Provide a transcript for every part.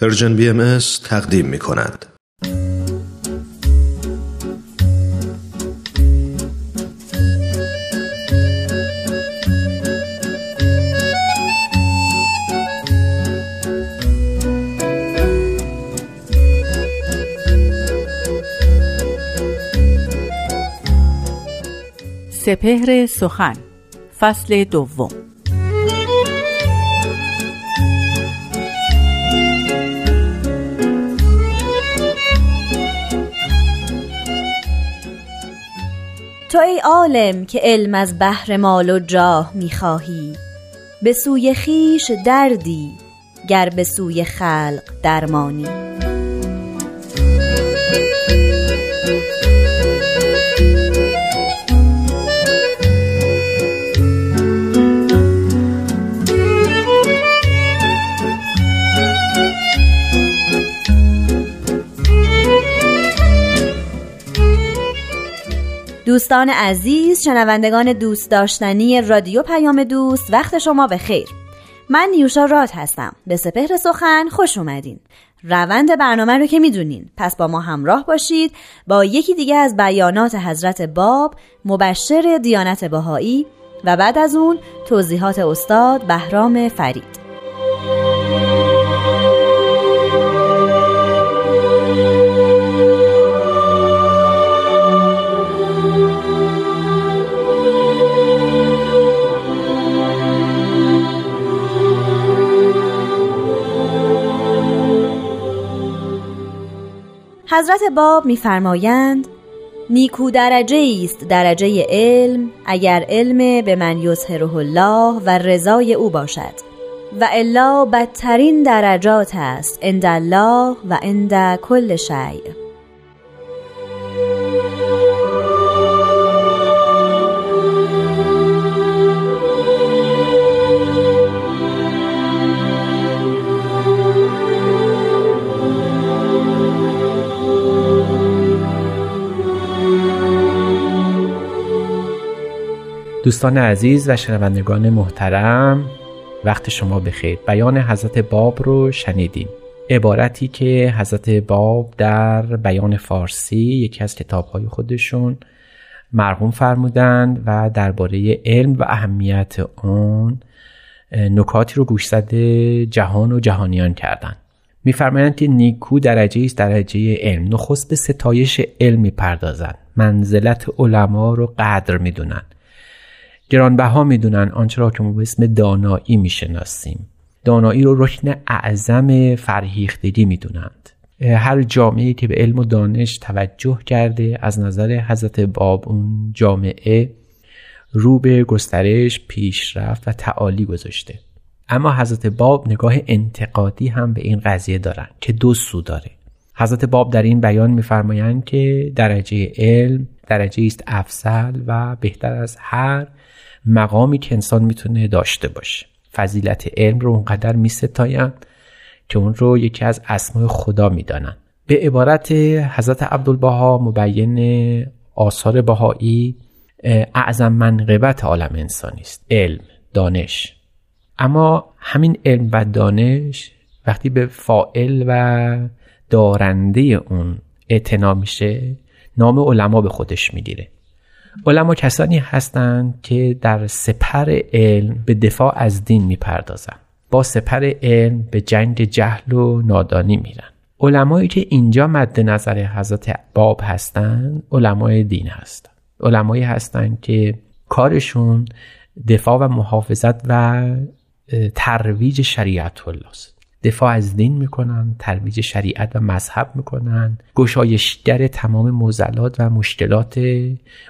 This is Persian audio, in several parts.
پرژن بی ام تقدیم می کند. سپهر سخن فصل دوم تو ای عالم که علم از بهر مال و جاه می‌خواهی. به سوی خویش دردی گر به سوی خلق درمانی. دوستان عزیز شنوندگان دوست داشتنی رادیو پیام دوست وقت شما به خیر. من نیوشا راد هستم. به سپهر سخن خوش اومدین. روند برنامه رو که می‌دونین. پس با ما همراه باشید. با یکی دیگه از بیانات حضرت باب مبشر دیانت بهایی و بعد از اون توضیحات استاد بهرام فرید. حضرت باب میفرمایند نیکو درجه است درجه علم اگر علم به من یظهره الله و رضای او باشد. و الا بدترین درجات است عند الله و عند کل شیء. دوستان عزیز و شنوندگان محترم وقت شما بخیر. بیان حضرت باب رو شنیدیم عبارتی که حضرت باب در بیان فارسی یکی از کتابهای خودشون مرقوم فرمودند و درباره علم و اهمیت اون نکاتی رو گوشزد جهان و جهانیان کردند. میفرمایند که نیکو درجه است درجه علم. نخست به ستایش علم می‌پردازند. منزلت علما رو قدر می‌دونند. گرانبها می‌دونن آنچه را که ما به اسم دانایی می‌شناسیم. دانایی رو رکن اعظم فرهیختگی می‌دونند. هر جامعه که به علم و دانش توجه کرده از نظر حضرت باب اون جامعه رو به گسترش پیشرفت و تعالی گذاشته. اما حضرت باب نگاه انتقادی هم به این قضیه دارن که دو سو داره. حضرت باب در این بیان میفرمایند که درجه علم درجه است افضل و بهتر از هر مقامی که انسان می‌تونه داشته باشه. فضیلت علم رو اونقدر میستاین که اون رو یکی از اسمای خدا می‌دانن به عبارت حضرت عبدالبها مبین آثار بهایی اعظم منقبت عالم انسانی است. علم دانش. اما همین علم و دانش وقتی به فائل و دارنده اون اعتنا میشه نام علما به خودش می‌گیره. علما کسانی هستند که در سپر علم به دفاع از دین می‌پردازند. با سپر علم به جنگ جهل و نادانی میرن. علمایی که اینجا مد نظر حضرت باب هستند علمای دین هستند. علمایی هستند که کارشون دفاع و محافظت و ترویج شریعت الله است. دفاع از دین می‌کنن ترویج شریعت و مذهب می‌کنن. گشایشگر تمام موزلات و مشکلات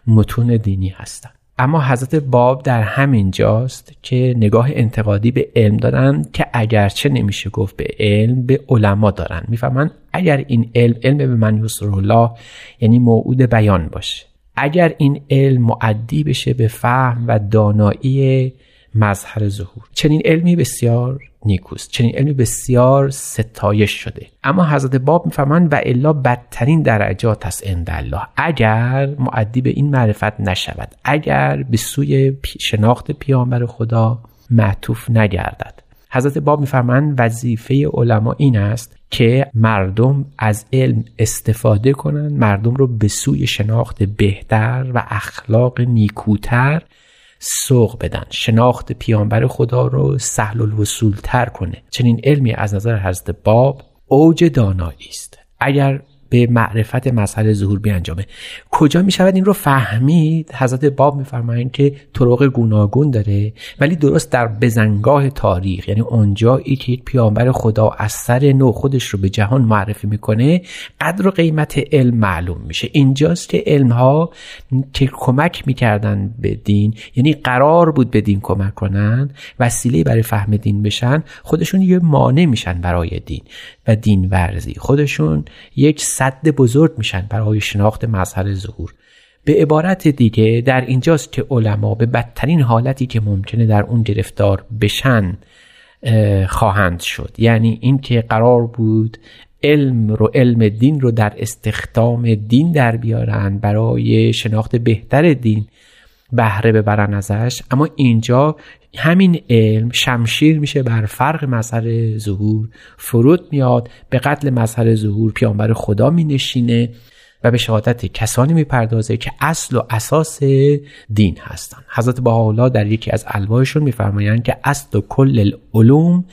متون دینی هستند اما حضرت باب در همین جاست که نگاه انتقادی به علم دارن که اگرچه نمیشه گفت به علم به علما دارن. می‌فهمن اگر این علم علم به من الله یعنی موعود بیان باشه. اگر این علم معدی بشه به فهم و دانایی مظهر ظهور. چنین علمی بسیار نیکوست. چنین علمی بسیار ستایش شده. اما حضرت باب میفرمایند و الا بدترین درجات است عند الله. اگر معدی به این معرفت نشود اگر به سوی شناخت پیامبر خدا معطوف نگردد. حضرت باب میفرمایند وظیفه علما این است که مردم از علم استفاده کنند مردم رو به سوی شناخت بهتر و اخلاق نیکوتر سوق بدن. شناخت پیانبر خدا رو سهل الوصول تر کنه. چنین علمی از نظر حضرت باب اوج دانایی است. اگر به معرفت مظهر ظهور بیانجامه کجا می شود این رو فهمید؟ حضرت باب میفرمایند که طرق گوناگون داره ولی درست در بزنگاه تاریخ یعنی اونجایی که یک پیامبر خدا از سر نو خودش رو به جهان معرفی می‌کنه قدر و قیمت علم معلوم میشه. اینجاست که علم ها که کمک می‌کردن به دین یعنی قرار بود به دین کمک کنن وسیله برای فهم دین بشن خودشون یه مانع میشن برای دین و دین ورزی. خودشون یک صد بزرگ میشن برای شناخت مظهر ظهور. به عبارت دیگه در اینجاست که علما به بدترین حالتی که ممکنه در اون گرفتار بشن خواهند شد. یعنی اینکه قرار بود علم رو علم دین رو در استخدام دین در بیارن برای شناخت بهتر دین بهره ببرن ازش. اما اینجا همین علم شمشیر میشه بر فرق مظهر ظهور. فرود میاد به قتل مظهر ظهور پیامبر خدا مینشینه. و به شهادت کسانی می‌پردازه که اصل و اساس دین هستند حضرت بهاءالله در یکی از الواحشون میفرمایند که اصل و کل العلوم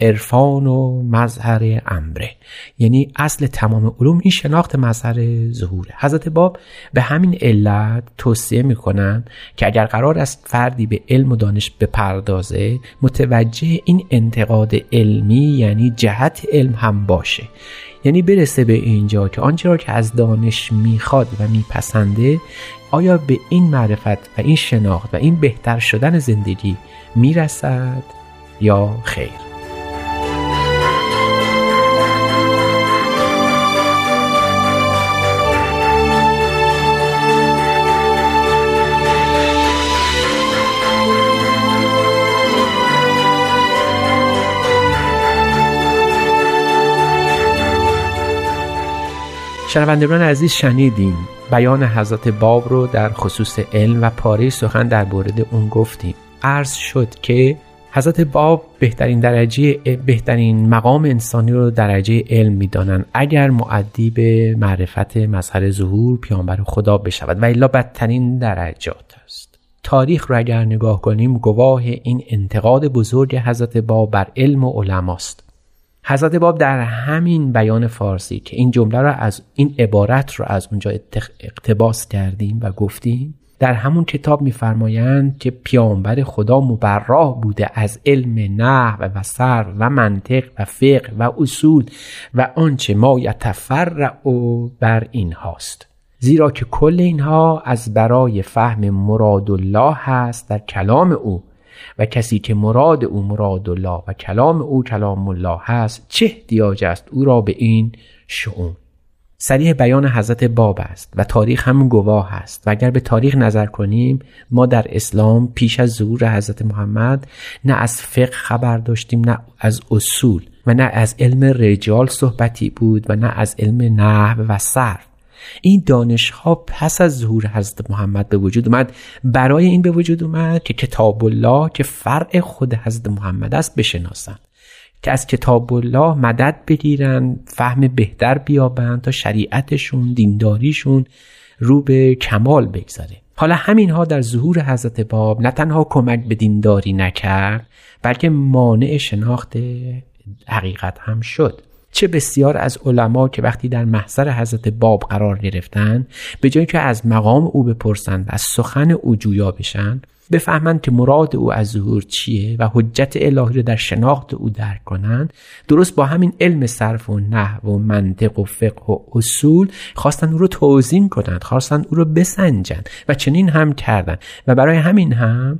عرفان و مظهر امره. یعنی اصل تمام علوم این شناخت مظهر ظهوره. حضرت باب به همین علت توصیه می‌کنن که اگر قرار است فردی به علم و دانش بپردازه متوجه این انتقاد علمی یعنی جهت علم هم باشه. یعنی برسه به اینجا که آنچه را که از دانش می‌خواد و میپسنده آیا به این معرفت و این شناخت و این بهتر شدن زندگی می‌رسد یا خیر؟ شنوندگان عزیز شنیدیم بیان حضرت باب رو در خصوص علم و پاره سخن در مورد اون گفتیم. عرض شد که حضرت باب بهترین درجه بهترین مقام انسانی رو درجه علم می‌دانند. اگر معدی به معرفت مظهر ظهور پیامبر خدا بشود و الا بدترین درجات است. تاریخ رو اگر نگاه کنیم گواه این انتقاد بزرگ حضرت باب بر علم و علماست حضرت باب در همین بیان فارسی که این جمله را از این عبارت رو از اونجا اقتباس کردیم و گفتیم در همون کتاب میفرمایند که پیامبر خدا مبراه بوده از علم نحو و سر و منطق و فقه و اصول و آنچه ما یتفرع و بر این هاست زیرا که کل اینها از برای فهم مراد الله هست در کلام او و کسی که مراد او مراد الله و کلام او کلام الله هست چه احتیاج است او را به این شعون؟ سریح بیان حضرت باب است و تاریخ هم گواه است. و اگر به تاریخ نظر کنیم ما در اسلام پیش از ظهور حضرت محمد نه از فقه خبر داشتیم نه از اصول و نه از علم رجال صحبتی بود و نه از علم نحو و صرف. این دانش ها پس از ظهور حضرت محمد به وجود اومد. برای این به وجود اومد که کتاب الله که فرع خود حضرت محمد است بشناسند. که از کتاب الله مدد بگیرن فهم بهتر بیابند تا شریعتشون دینداریشون رو به کمال بگذاره. حالا همین ها در ظهور حضرت باب نه تنها کمک به دینداری نکرد بلکه مانع شناخت حقیقت هم شد. چه بسیار از علما که وقتی در محضر حضرت باب قرار گرفتن به جای که از مقام او بپرسند و از سخن او جویا بشن بفهمند که مراد او از ظهور چیه و حجت الهی رو در شناخت او درک کنند. درست با همین علم صرف و نحو و منطق و فقه و اصول خواستن او رو توضیح کنند خواستن او رو بسنجند و چنین هم کردند. و برای همین هم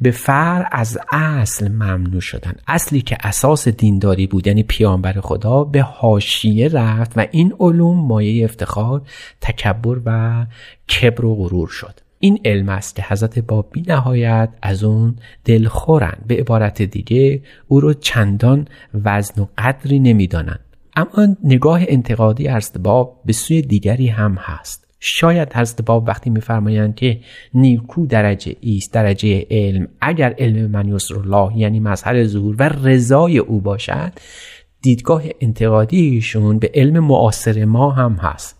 به فر از اصل ممنوع شدن. اصلی که اساس دینداری بود یعنی پیامبر خدا به حاشیه رفت و این علوم مایه افتخار تکبر و کبر و غرور شد. این علم است که حضرت با بی نهایت از اون دلخورند. به عبارت دیگه او رو چندان وزن و قدری نمی‌دانند. اما نگاه انتقادی از باب به سوی دیگری هم هست. شاید حضرت باب وقتی میفرمایند که نیکو درجه ایست درجه علم اگر علم من یسر الله یعنی مظهر ظهور و رضای او باشد دیدگاه انتقادیشون به علم معاصر ما هم هست.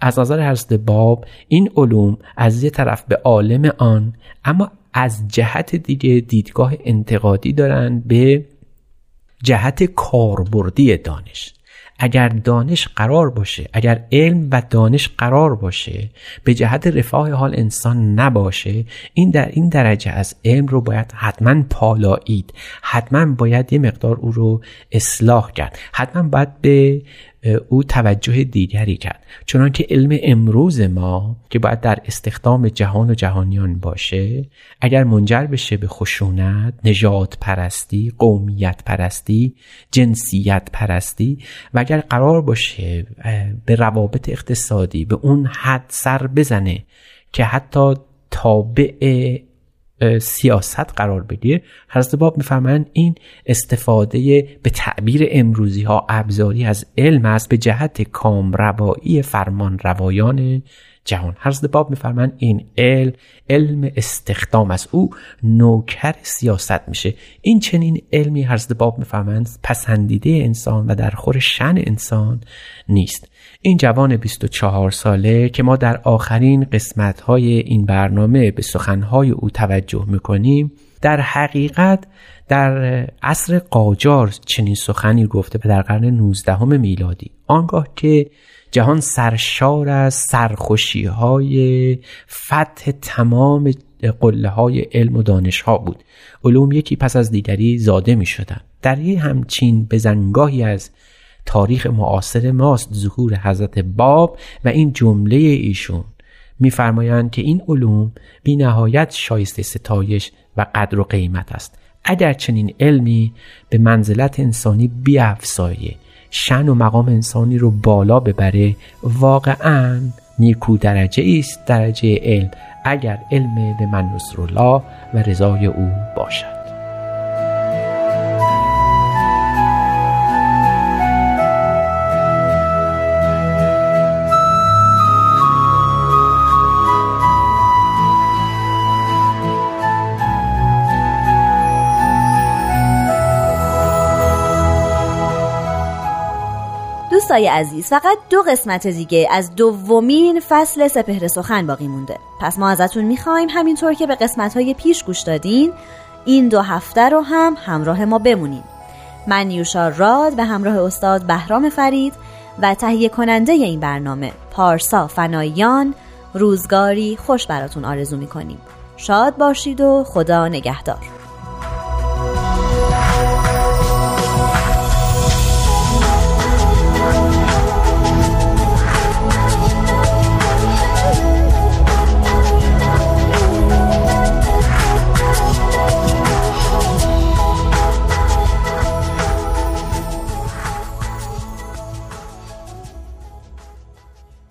از نظر حضرت باب این علوم از یه طرف به عالم آن اما از جهت دیگه دیدگاه انتقادی دارند به جهت کاربردی دانش. اگر دانش قرار باشه اگر علم و دانش قرار باشه به جهت رفاه حال انسان نباشه این در این درجه از علم رو باید حتما پالایید. حتما باید یه مقدار او رو اصلاح کرد. حتما باید به او توجه دیگری کرد. چنانکه علم امروز ما که باید در استخدام جهان و جهانیان باشه اگر منجر بشه به خشونت نجات پرستی قومیت پرستی جنسیت پرستی و اگر قرار باشه به روابط اقتصادی به اون حد سر بزنه که حتی تابع سیاست قرار بگیره حضرت باب میفرمایند این استفاده به تعبیر امروزی ها ابزاری از علم است به جهت کام روایی فرمان روایان جهان. حضرت باب میفرمایند این علم علم استخدام از او نوکر سیاست میشه. این چنین علمی حضرت باب میفرمایند پسندیده انسان و در خور شن انسان نیست. این جوان 24 ساله که ما در آخرین قسمت های این برنامه به سخنهای او توجه می‌کنیم در حقیقت در عصر قاجار چنین سخنی گفته و در قرن 19 میلادی. آنگاه که جهان سرشار از سرخوشی های فتح تمام قله های علم و دانش ها بود. علوم یکی پس از دیگری زاده می شدن. در یه همچین بزنگاهی از تاریخ معاصر ماست ظهور حضرت باب و این جمله ایشون. میفرمایند که این علوم بی نهایت شایسته ستایش و قدر و قیمت است. اگر چنین علمی به منزلت انسانی بیافزایه شن و مقام انسانی رو بالا ببره. واقعا نیکو درجه است درجه علم. اگر علم به من الله و رضای او باشد. دوستای عزیز فقط دو قسمت دیگه از دومین فصل سپهر سخن باقی مونده. پس ما ازتون می‌خوایم همینطور که به قسمت های پیش گوش دادین این دو هفته رو هم همراه ما بمونین. من نیوشا راد به همراه استاد بهرام فرید و تهیه کننده این برنامه پارسا فنایان روزگاری خوش براتون آرزو می‌کنیم. شاد باشید و خدا نگهدار.